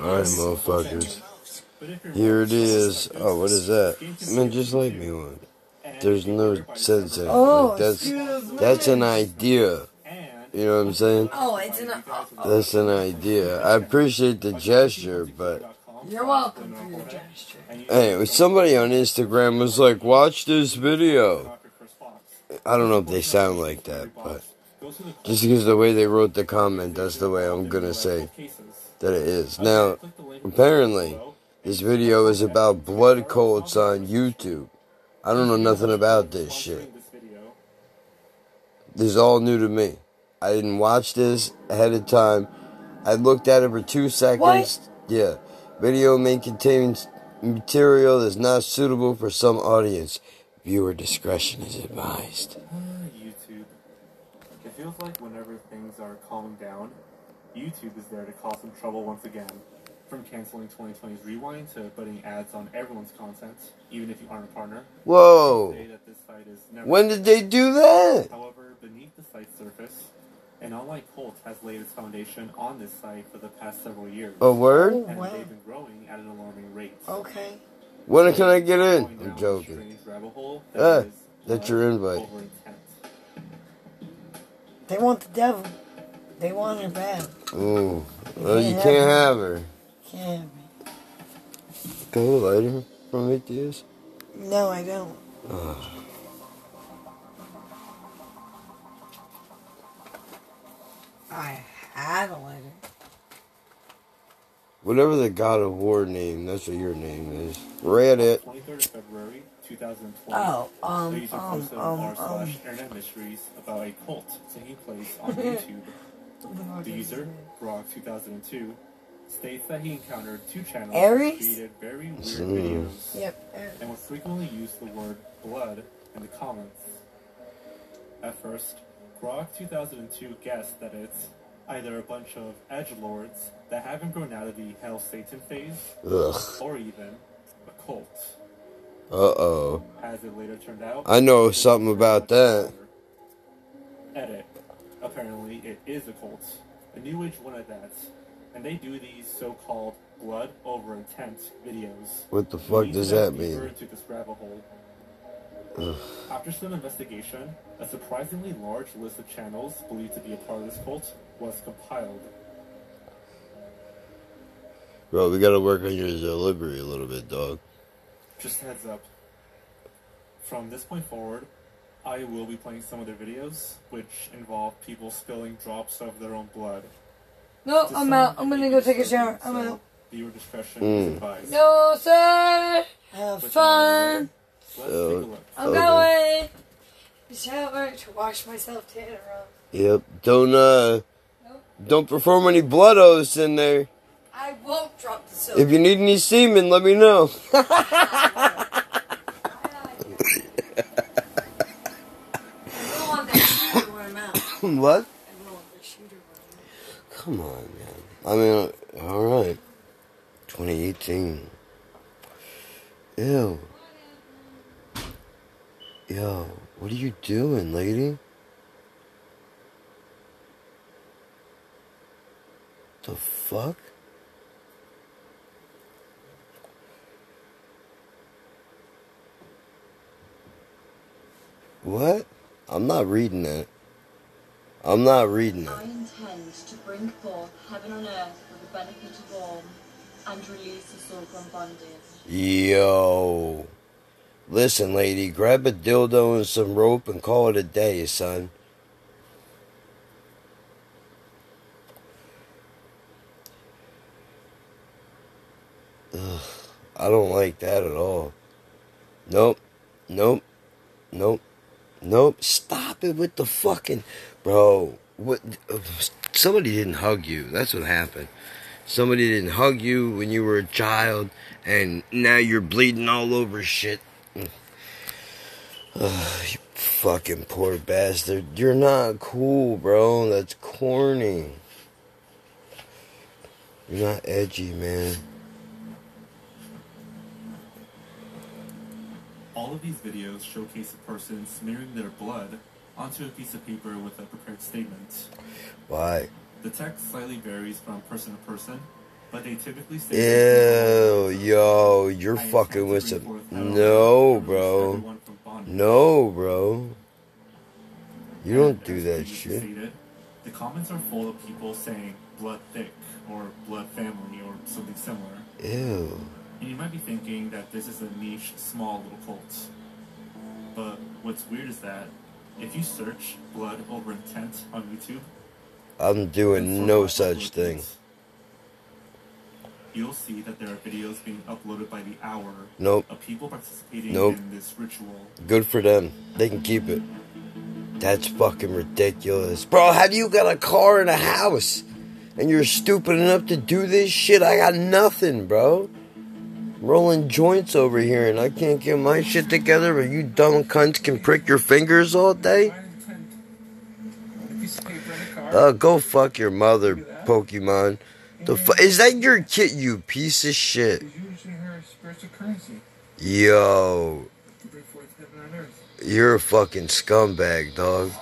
Alright, motherfuckers. Here it is. Oh, what is that? Man, just like me one. There's no sense in it. Oh, Like, that's that's an idea. You know what I'm saying? Oh, it's an. Oh, That's an idea. I appreciate the gesture, but you're welcome for your gesture. hey, somebody on Instagram was like, "Watch this video." I don't know if they sound like that, but just because the way they wrote the comment, that's the way I'm gonna say that it is. Now, apparently, this video is about blood cults on YouTube. I don't know nothing about this shit. This is all new to me. I didn't watch this ahead of time. I looked at it for two seconds. Yeah. Video may contain material that's not suitable for some audience. Viewer discretion is advised. Uh, YouTube. It feels like whenever things are calming down, YouTube is there to cause some trouble once again. From canceling 2020's Rewind to putting ads on everyone's content, even if you aren't a partner. Whoa. That this site is never When did they do that? However, beneath the site's surface, an online cult has laid its foundation on this site for the past several years. A word? Oh, and wow. they've been growing at an alarming rate. Okay. When can I get in? I'm joking. strange rabbit hole Ah, that is that's your invite. They want the devil. They want her bad. Ooh. Well, you can't have her. Can't have me. Can you lighter from Atheist? No, I don't. I had a letter. Whatever the God of War name, that's what your name is. Reddit. 23rd of February 2020. Oh, the um, user um, posted um, r um. internet mysteries about a cult taking place on YouTube. The user, Grog 2002, states that he encountered two channels that Aries? created very weird videos Yep. and would frequently use the word blood in the comments. At first, Grog 2002 guessed that it's either a bunch of edge lords that haven't grown out of the Hell Satan phase, Ugh. or even a cult. Uh oh. As it later turned out, I know something about that. Edit. Apparently, it is a cult, a new age one at that, and they do these so-called blood over intent videos. What the fuck does that mean? Into this rabbit hole. Ugh. After some investigation, a surprisingly large list of channels believed to be a part of this cult was compiled. Bro, we gotta work on your delivery a little bit, dog. Just heads up. From this point forward, I will be playing some of their videos, which involve people spilling drops of their own blood. No, To I'm out. I'm gonna go take a shower. I'm so out. Viewer discretion Mm. is advised. No, sir. Have But fun. Let's take a look. I'm Okay. going to shower to wash myself to it around. Yep. Don't uh Nope. don't perform any blood oaths in there. I won't drop the soap. If you need any semen, let me know. I don't want that shooter where I'm where Come on, man. I mean, all right. 2018. Ew. Yo, what are you doing, lady? The fuck? What? I'm not reading that. I'm not reading I intend to bring forth heaven on earth for the benefit of all, and release us all from bondage. Yo. Listen, lady, grab a dildo and some rope and call it a day, son. Ugh, I don't like that at all. Nope. Nope. Nope. Nope. Stop it with the fucking. Bro, what. Somebody didn't hug you. That's what happened. Somebody didn't hug you when you were a child, and now you're bleeding all over shit. Ugh, you fucking poor bastard. You're not cool, bro. That's corny. You're not edgy, man. All of these videos showcase a person smearing their blood onto a piece of paper with a prepared statement. Why? The text slightly varies from person to person, but they typically say. Ew, yo, you're fucking with some. No, bro. everyone from bondage. No, bro. You don't do that shit. Stated, the comments are full of people saying blood thick or blood family or something similar. Ew. And you might be thinking that this is a niche, small little cult. But what's weird is that if you search blood over intent on YouTube, I'm doing no such thing. You'll see that there are videos being uploaded by the hour Nope. of people participating Nope. in this ritual. Good for them. They can keep it. That's fucking ridiculous. Bro, have you got a car and a house? And you're stupid enough to do this shit? I got nothing, bro. Rolling joints over here and I can't get my shit together, but you dumb cunts can prick your fingers all day? Uh, go fuck your mother, Pokemon. The fu- is that your kid, you piece of shit? Yo, you're a fucking scumbag, dog.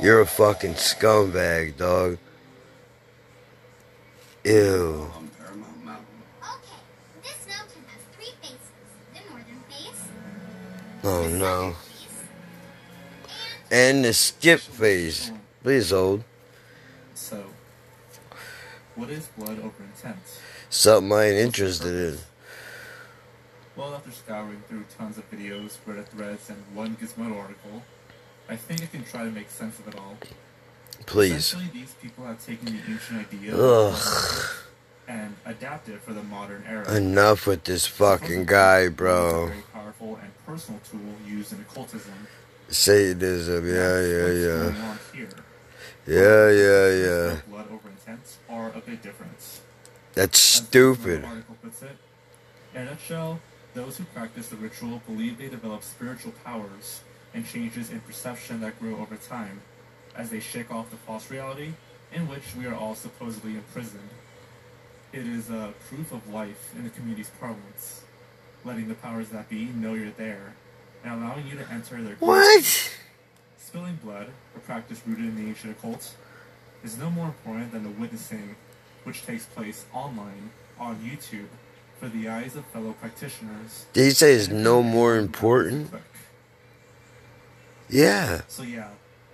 You're a fucking scumbag, dog. Ew. Oh no. And the skip phase. Please hold. So, what is blood over intent? Something I ain't interested in. Well, after scouring through tons of videos, Reddit threads, and one Gizmodo article, I think I can try to make sense of it all. Please. Essentially, these people have taken the ancient idea Ugh. and adapted it for the modern era. Enough with this fucking guy, bro. Powerful and personal tool used in occultism. Satanism, yeah, yeah, what's yeah. going on here. Yeah, yeah, yeah. Blood over intent are a bit different. That's stupid. In a nutshell, those who practice the ritual believe they develop spiritual powers and changes in perception that grow over time as they shake off the false reality in which we are all supposedly imprisoned. It is a proof of life in the community's parlance, letting the powers that be know you're there and allowing you to enter their What? Spilling blood, a practice rooted in the ancient occult, is no more important than the witnessing which takes place online on YouTube for the eyes of fellow practitioners. Did he say it's no more important? Yeah. So yeah,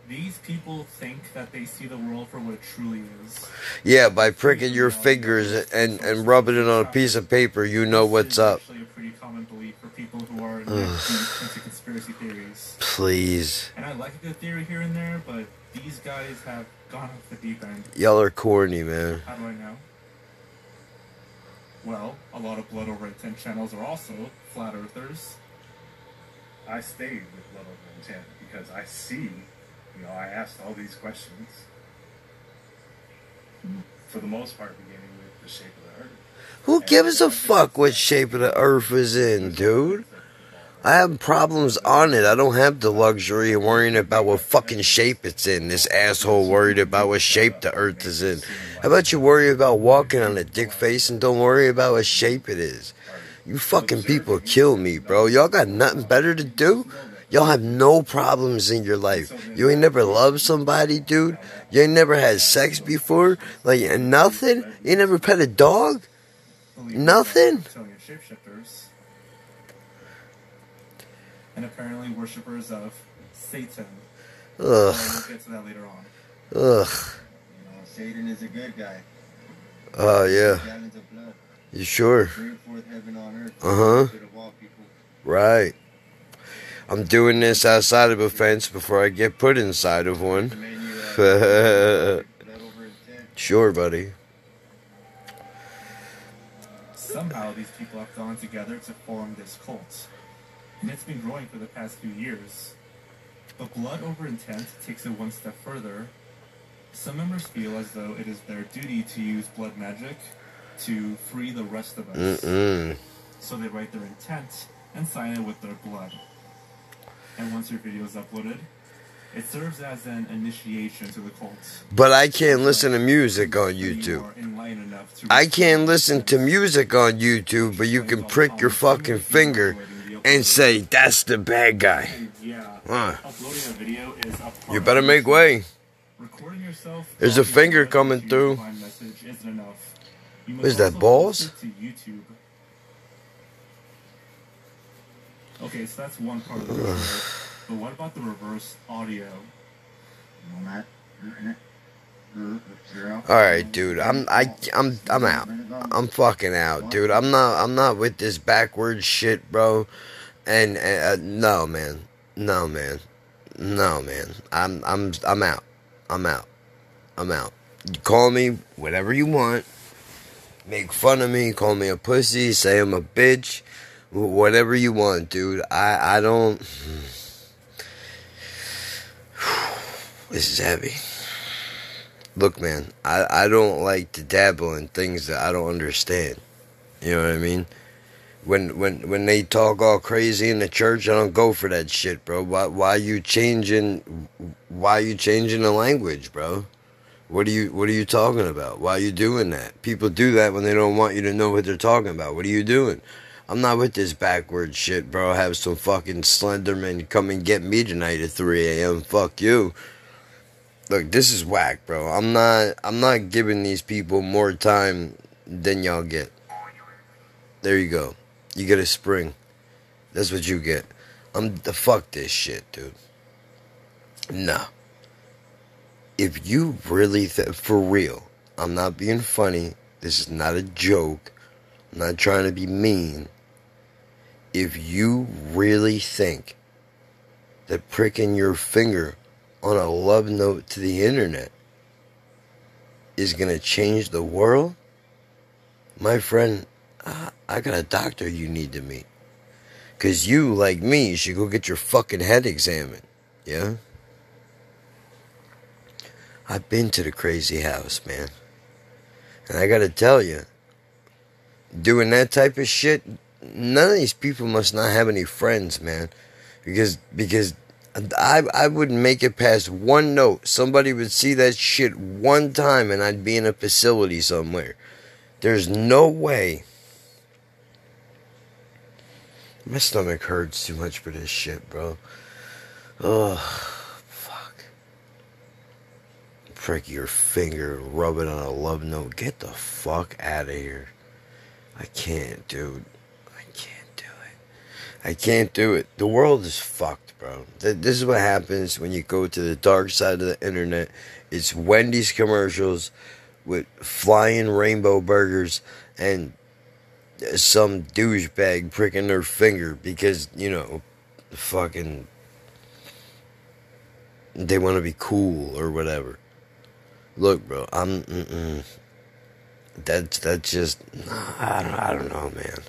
these people think that they see the world for what it truly is. Yeah, by pricking your fingers and, and rubbing it on a piece of paper, you know what's up. actually a pretty common belief for people who are into conspiracy theories. Please. And I like a good theory here and there, but these guys have gone off the deep end. Y'all are corny, man. How do I know? Well, a lot of Blood Over Intent channels are also flat earthers. I stayed with Blood Over Intent because I see, you know, I asked all these questions. For the most part, beginning with the shape of the earth. Who gives a fuck what shape of the earth is in, dude? I have problems on it. I don't have the luxury of worrying about what fucking shape it's in. This asshole worried about what shape the earth is in. How about you worry about walking on a dick face and don't worry about what shape it is? You fucking people kill me, bro. Y'all got nothing better to do? Y'all have no problems in your life. You ain't never loved somebody, dude. You ain't never had sex before. Like nothing. You ain't never pet a dog. Nothing? And apparently worshippers of Satan. Ugh, We'll get to that later on. ugh. You know, Satan is a good guy. Oh yeah, of blood. you sure? Bring forth heaven I'm doing this outside of a fence before I get put inside of one. Uh, sure, blood over intent. buddy. Somehow these people have gone together to form this cult. And it's been growing for the past few years. But blood over intent takes it one step further. Some members feel as though it is their duty to use blood magic to free the rest of us. Mm-mm. So they write their intent and sign it with their blood. And once your video is uploaded, it serves as an initiation to the cult. But I can't listen to music on YouTube. are enlightened enough to I can't listen to music on YouTube, but you can prick your fucking finger and say, that's the bad guy. Huh. Uploading a video is a part You better make way. Recording yourself There's a finger coming through. isn't enough, you What is that, balls? filter to YouTube. Okay, so that's one part of the video. But what about the reverse audio? On that. Zero. All right, dude. I'm I I'm I'm out. I'm fucking out, dude. I'm not I'm not with this backwards shit, bro. And uh, no, man. No, man. No, man. I'm I'm I'm out. I'm out. I'm out. You call me whatever you want. Make fun of me, call me a pussy, say I'm a bitch, wh- whatever you want, dude. I I don't This is heavy. Look, man, I, I don't like to dabble in things that I don't understand. You know what I mean? When when when they talk all crazy in the church, I don't go for that shit, bro. Why why you changing why you changing the language, bro? What are you what are you talking about? Why are you doing that? People do that when they don't want you to know what they're talking about. What are you doing? I'm not with this backward shit, bro. Have some fucking Slenderman come and get me tonight at 3 a.m. Fuck you. Look, this is whack, bro. I'm not I'm not giving these people more time than y'all get. There you go. You get a spring. That's what you get. I'm the fuck this shit, dude. Nah. If you really th- for real, I'm not being funny. This is not a joke. I'm not trying to be mean. If you really think that pricking your finger on a love note to the internet is going to change the world, my friend, I, got a doctor you need to meet. Because you, like me, should go get your fucking head examined. Yeah? I've been to the crazy house, man. And I gotta tell you, doing that type of shit, none of these people must not have any friends, man. Because, because I I wouldn't make it past one note. Somebody would see that shit one time and I'd be in a facility somewhere. There's no way. My stomach hurts too much for this shit, bro. Oh, fuck. Prick your finger, rub it on a love note. Get the fuck out of here. I can't, dude. I can't do it. I can't do it. The world is fucked, bro. This is what happens when you go to the dark side of the internet. It's Wendy's commercials with flying rainbow burgers and some douchebag pricking their finger because, you know, fucking. They want to be cool or whatever. Look, bro, I'm. Mm-mm. That's that's just. I don't, I don't know, man.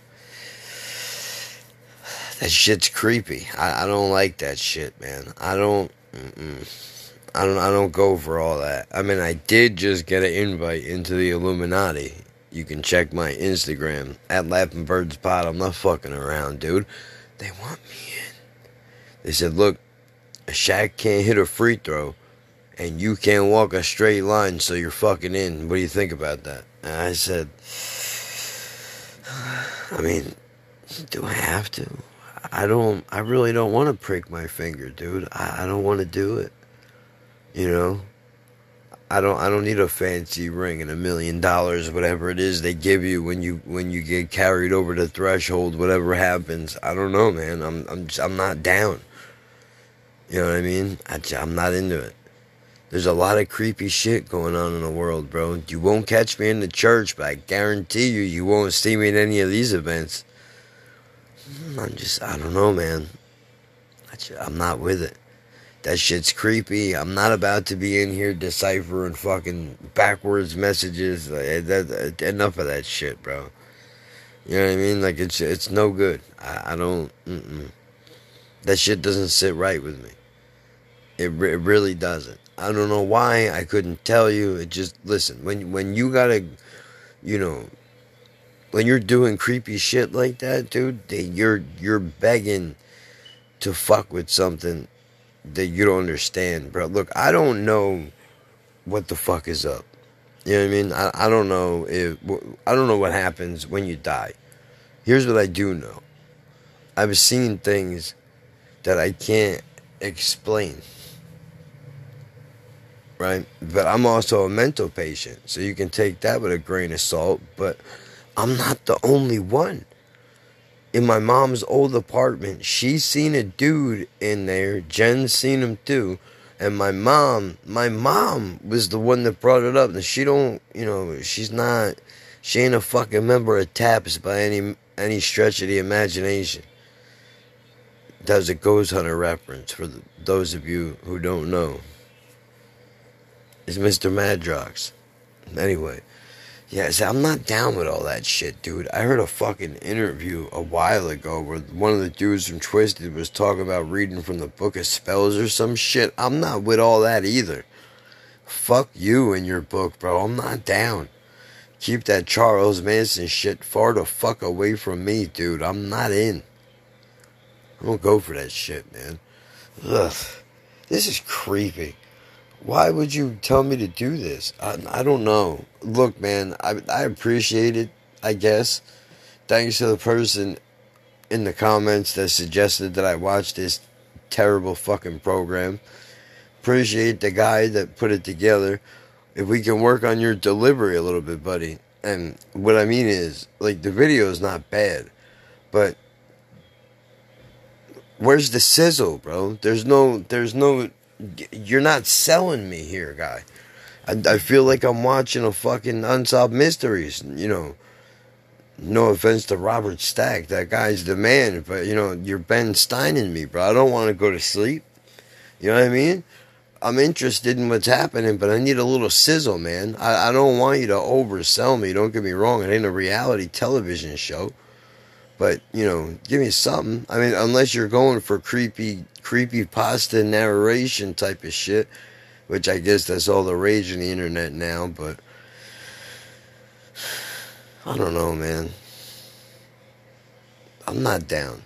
That shit's creepy. I, I don't like that shit, man. I don't. Mm-mm. I don't. I don't go for all that. I mean, I did just get an invite into the Illuminati. You can check my Instagram at Laughing Birds Pod. I'm not fucking around, dude. They want me in. They said, look, a Shaq can't hit a free throw, and you can't walk a straight line, so you're fucking in. What do you think about that? And I said, I mean, do I have to? I don't. I really don't want to prick my finger, dude. I, I don't want to do it. You know. I don't. I don't need a fancy ring and a million dollars, whatever it is they give you when you when you get carried over the threshold. Whatever happens, I don't know, man. I'm. I'm. Just, I'm not down. You know what I mean? I'm not into it. There's a lot of creepy shit going on in the world, bro. You won't catch me in the church, but I guarantee you, you won't see me at any of these events. I'm just, I don't know, man. I'm not with it. That shit's creepy. I'm not about to be in here deciphering fucking backwards messages. That, uh, enough of that shit, bro. You know what I mean? Like it's it's no good. I, I don't. Mm-mm. That shit doesn't sit right with me. It, re- it really doesn't. I don't know why. I couldn't tell you. It just listen when when you gotta, you know, when you're doing creepy shit like that, dude. You're you're begging to fuck with something that you don't understand, bro. Look, I don't know what the fuck is up. You know what I mean? I, I don't know if I don't know what happens when you die. Here's what I do know. I've seen things that I can't explain. right? But I'm also a mental patient, so you can take that with a grain of salt. But I'm not the only one. In my mom's old apartment, she's seen a dude in there. Jen's seen him too. And my mom, my mom was the one that brought it up. And she don't, you know, she's not, she ain't a fucking member of TAPS by any any stretch of the imagination. That was a Ghost Hunter reference for the, those of you who don't know. It's Mr. Madrox. Anyway, yeah, see, I'm not down with all that shit, dude. I heard a fucking interview a while ago where one of the dudes from Twisted was talking about reading from the Book of Spells or some shit. I'm not with all that either. Fuck you and your book, bro. I'm not down. Keep that Charles Manson shit far the fuck away from me, dude. I'm not in. I don't go for that shit, man. Ugh. This is creepy. Why would you tell me to do this? I, I don't know. Look, man, I, I appreciate it, I guess. Thanks to the person in the comments that suggested that I watch this terrible fucking program. Appreciate the guy that put it together. If we can work on your delivery a little bit, buddy. And what I mean is, like, the video is not bad, but where's the sizzle, bro? There's no, there's no, you're not selling me here, guy. I, I feel like I'm watching a fucking Unsolved Mysteries, you know. No offense to Robert Stack, that guy's the man, but you know, you're Ben Stein in me, bro. I don't want to go to sleep. You know what I mean? I'm interested in what's happening, but I need a little sizzle, man. I, I don't want you to oversell me. Don't get me wrong. It ain't a reality television show. But, you know, give me something. I mean, unless you're going for creepy, creepy pasta narration type of shit, which I guess that's all the rage in the internet now, but I don't know, man. I'm not down.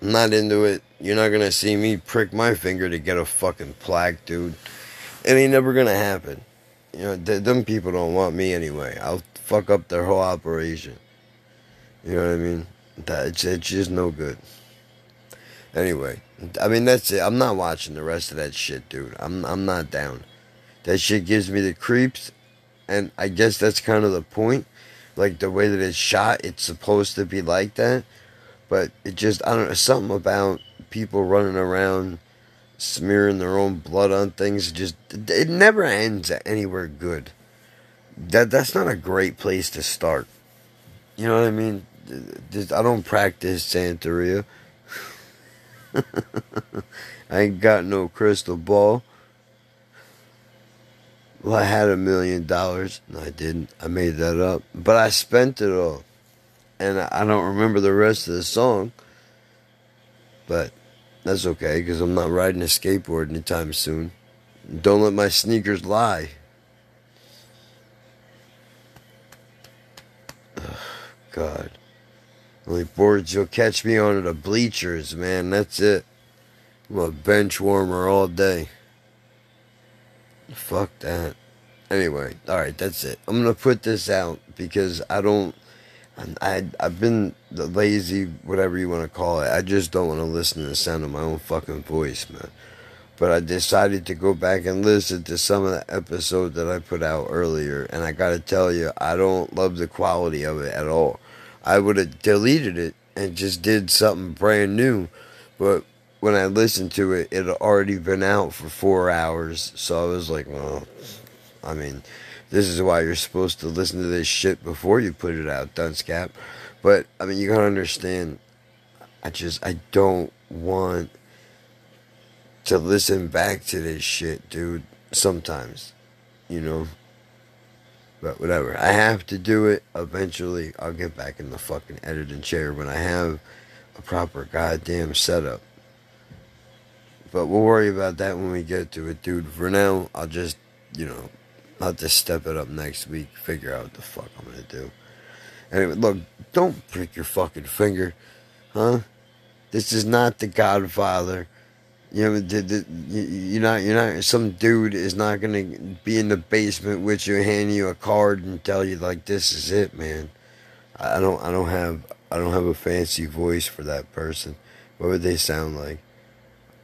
I'm not into it. You're not gonna see me prick my finger to get a fucking plaque, dude. It ain't never gonna happen. You know, th- them people don't want me anyway. I'll fuck up their whole operation. You know what I mean? That it's, it's just no good. Anyway, I mean that's it. I'm not watching the rest of that shit, dude. I'm I'm not down. That shit gives me the creeps, and I guess that's kind of the point. Like the way that it's shot, it's supposed to be like that, but it just I don't know something about people running around smearing their own blood on things. Just it never ends anywhere good. That that's not a great place to start. You know what I mean? I don't practice Santeria. I ain't got no crystal ball. Well, I had a million dollars. No, I didn't. I made that up. But I spent it all. And I don't remember the rest of the song. But that's okay, because I'm not riding a skateboard anytime soon. Don't let my sneakers lie. God. Only boards you'll catch me on the bleachers, man. That's it. I'm a bench warmer all day. Fuck that. Anyway, alright, that's it. I'm gonna put this out because I don't. I, I've been lazy, whatever you want to call it. I just don't want to listen to the sound of my own fucking voice, man. But I decided to go back and listen to some of the episode that I put out earlier, and I gotta tell you, I don't love the quality of it at all. I would have deleted it and just did something brand new, but when I listened to it, it had already been out for four hours, so I was like, well, I mean, this is why you're supposed to listen to this shit before you put it out, dunce cap. But I mean, you gotta understand. I just I don't want to listen back to this shit, dude. Sometimes, you know. But whatever, I have to do it. Eventually, I'll get back in the fucking editing chair when I have a proper goddamn setup. But we'll worry about that when we get to it, dude. For now, I'll just, you know, I'll just step it up next week, figure out what the fuck I'm gonna do. Anyway, look, don't prick your fucking finger, huh? This is not the Godfather. You know, the, the, you're not, you're not, some dude is not gonna be in the basement with you, hand you a card and tell you like, this is it, man. I don't, I don't have, I don't have a fancy voice for that person. What would they sound like?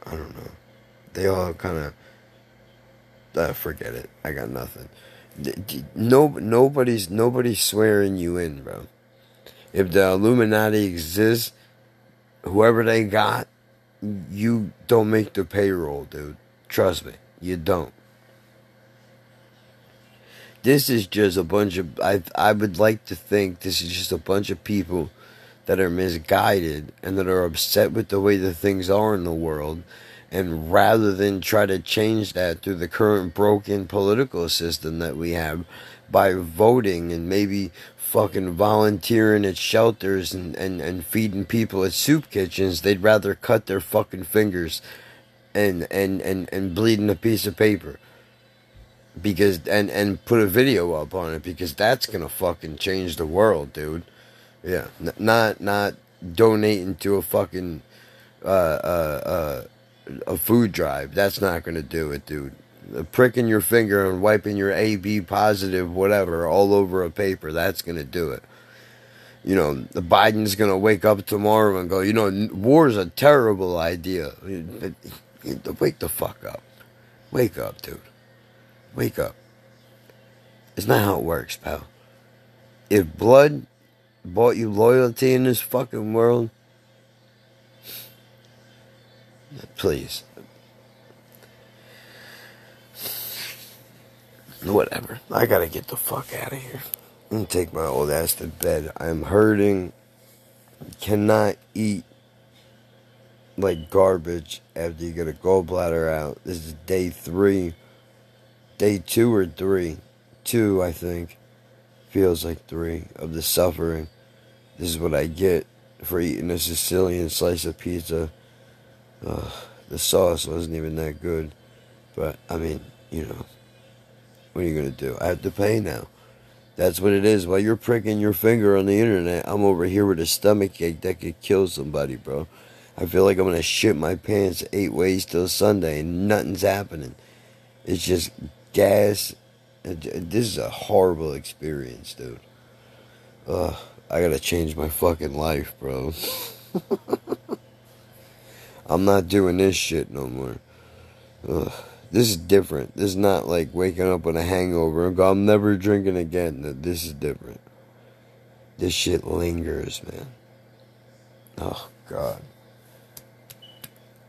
I don't know. They all kind of uh, forget it. I got nothing. No, nobody's nobody's swearing you in, bro. If the Illuminati exists, whoever they got, you don't make the payroll, dude. Trust me, you don't. This is just a bunch of I I would like to think this is just a bunch of people that are misguided and that are upset with the way the things are in the world and rather than try to change that through the current broken political system that we have by voting and maybe fucking volunteering at shelters and, and, and feeding people at soup kitchens, they'd rather cut their fucking fingers and, and, and, and bleed in a piece of paper. Because and, and put a video up on it because that's gonna fucking change the world, dude. Yeah, N- not not donating to a fucking uh, uh, uh, a food drive. That's not gonna do it, dude. Pricking your finger and wiping your AB positive, whatever, all over a paper. That's gonna do it. You know, the Biden's gonna wake up tomorrow and go, you know, war's a terrible idea. Wake the fuck up. Wake up, dude. Wake up. It's not how it works, pal. If blood bought you loyalty in this fucking world, please. Whatever. I gotta get the fuck out of here and take my old ass to bed. I'm hurting. Cannot eat like garbage after you get a gallbladder out. This is day three. Day two or three. Two, I think. Feels like three of the suffering. This is what I get for eating a Sicilian slice of pizza. Uh, the sauce wasn't even that good. But, I mean, you know. What are you going to do? I have to pay now. That's what it is. While you're pricking your finger on the internet, I'm over here with a stomach ache that could kill somebody, bro. I feel like I'm going to shit my pants eight ways till Sunday and nothing's happening. It's just gas. This is a horrible experience, dude. Ugh, I gotta change my fucking life, bro. I'm not doing this shit no more. Ugh. This is different. This is not like waking up with a hangover and go, I'm never drinking again. This is different. This shit lingers, man. Oh, God.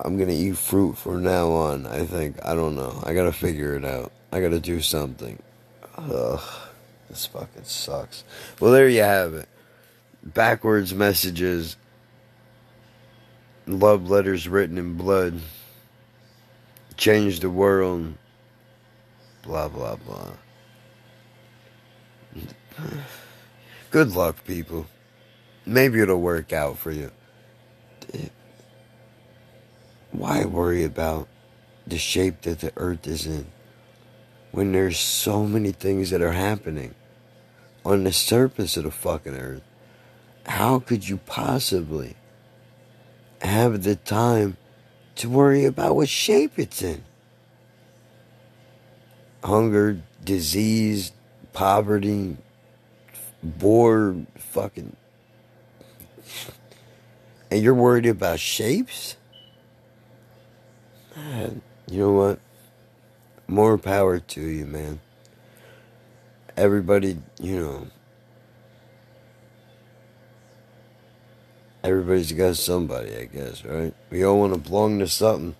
I'm gonna eat fruit from now on, I think. I don't know. I gotta figure it out. I gotta do something. Ugh. This fucking sucks. Well, there you have it. Backwards messages. Love letters written in blood. Change the world. Blah, blah, blah. Good luck, people. Maybe it'll work out for you. Why worry about the shape that the earth is in when there's so many things that are happening on the surface of the fucking earth? How could you possibly have the time to worry about what shape it's in? Hunger, disease, poverty, bored, fucking. And you're worried about shapes? Man, you know what? More power to you, man. Everybody, you know. Everybody's got somebody, I guess, right? We all want to belong to something.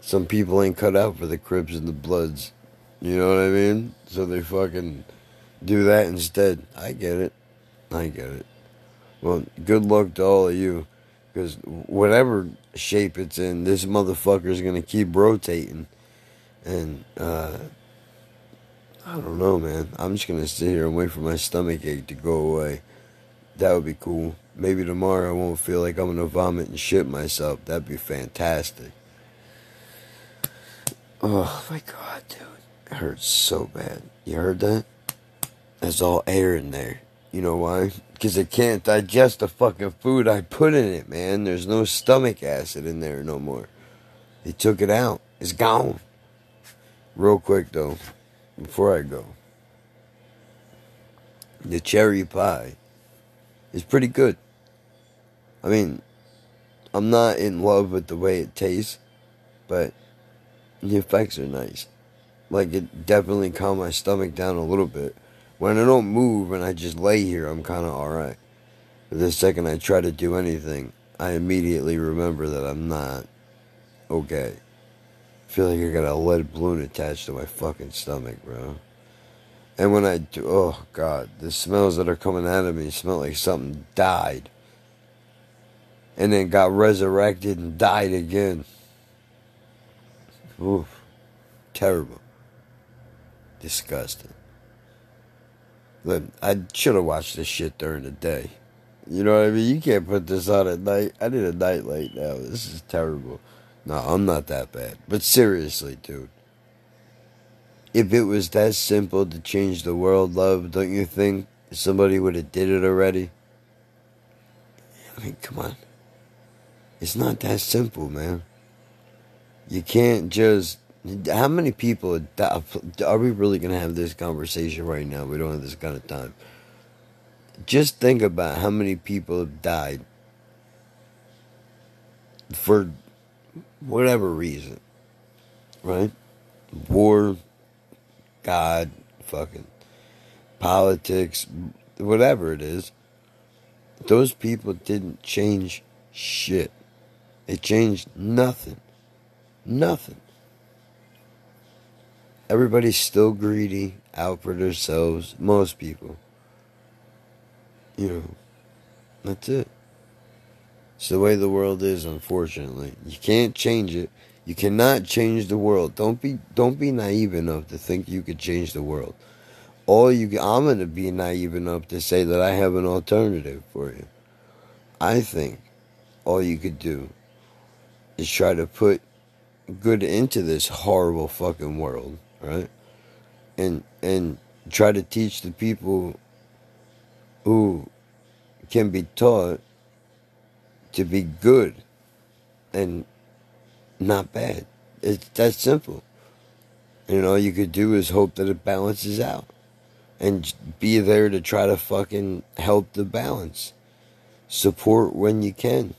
Some people ain't cut out for the Crips and the Bloods. You know what I mean? So they fucking do that instead. I get it. I get it. Well, good luck to all of you. Because whatever shape it's in, this motherfucker's going to keep rotating. And, uh, I don't know, man. I'm just going to sit here and wait for my stomach ache to go away. That would be cool. Maybe tomorrow I won't feel like I'm to vomit and shit myself. That'd be fantastic. Oh my god, dude. It hurts so bad. You heard that? There's all air in there. You know why? Because it can't digest the fucking food I put in it, man. There's no stomach acid in there no more. They took it out. It's gone. Real quick, though, before I go. The cherry pie is pretty good. I mean, I'm not in love with the way it tastes, but the effects are nice. Like it definitely calmed my stomach down a little bit. When I don't move and I just lay here, I'm kind of alright. But the second I try to do anything, I immediately remember that I'm not okay. I feel like I got a lead balloon attached to my fucking stomach, bro. And when I do, oh god, the smells that are coming out of me smell like something died. And then got resurrected and died again. Oof. Terrible. Disgusting. Look, I should have watched this shit during the day. You know what I mean? You can't put this on at night. I need a night light now. This is terrible. No, I'm not that bad. But seriously, dude. If it was that simple to change the world, love, don't you think somebody would have did it already? I mean, come on. It's not that simple, man. You can't just. How many people are we really going to have this conversation right now? We don't have this kind of time. Just think about how many people have died for whatever reason, right? War, God, fucking politics, whatever it is. Those people didn't change shit. It changed nothing. Nothing. Everybody's still greedy, out for themselves. Most people. You know, that's it. It's the way the world is, unfortunately. You can't change it. You cannot change the world. Don't be don't be naive enough to think you could change the world. All you I'm gonna be naive enough to say that I have an alternative for you. I think all you could do try to put good into this horrible fucking world, right? And and try to teach the people who can be taught to be good and not bad. It's that simple. And all you could do is hope that it balances out. And be there to try to fucking help the balance. Support when you can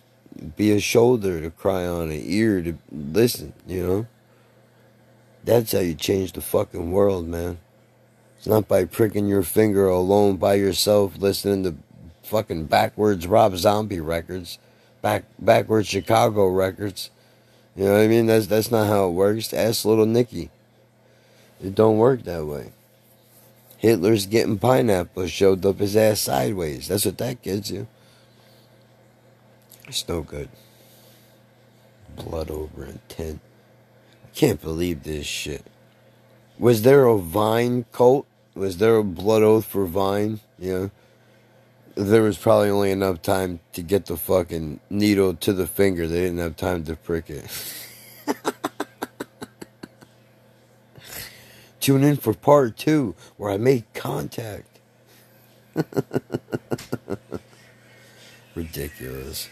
be a shoulder to cry on, an ear to listen, you know? That's how you change the fucking world, man. It's not by pricking your finger alone by yourself listening to fucking backwards Rob Zombie records, back backwards Chicago records. You know what I mean? That's that's not how it works. Ask little Nicky. It don't work that way. Hitler's getting pineapple showed up his ass sideways. That's what that gets you. It's no good. Blood over intent. I can't believe this shit. Was there a Vine cult? Was there a blood oath for Vine? Yeah. There was probably only enough time to get the fucking needle to the finger. They didn't have time to prick it. Tune in for part two where I make contact. Ridiculous.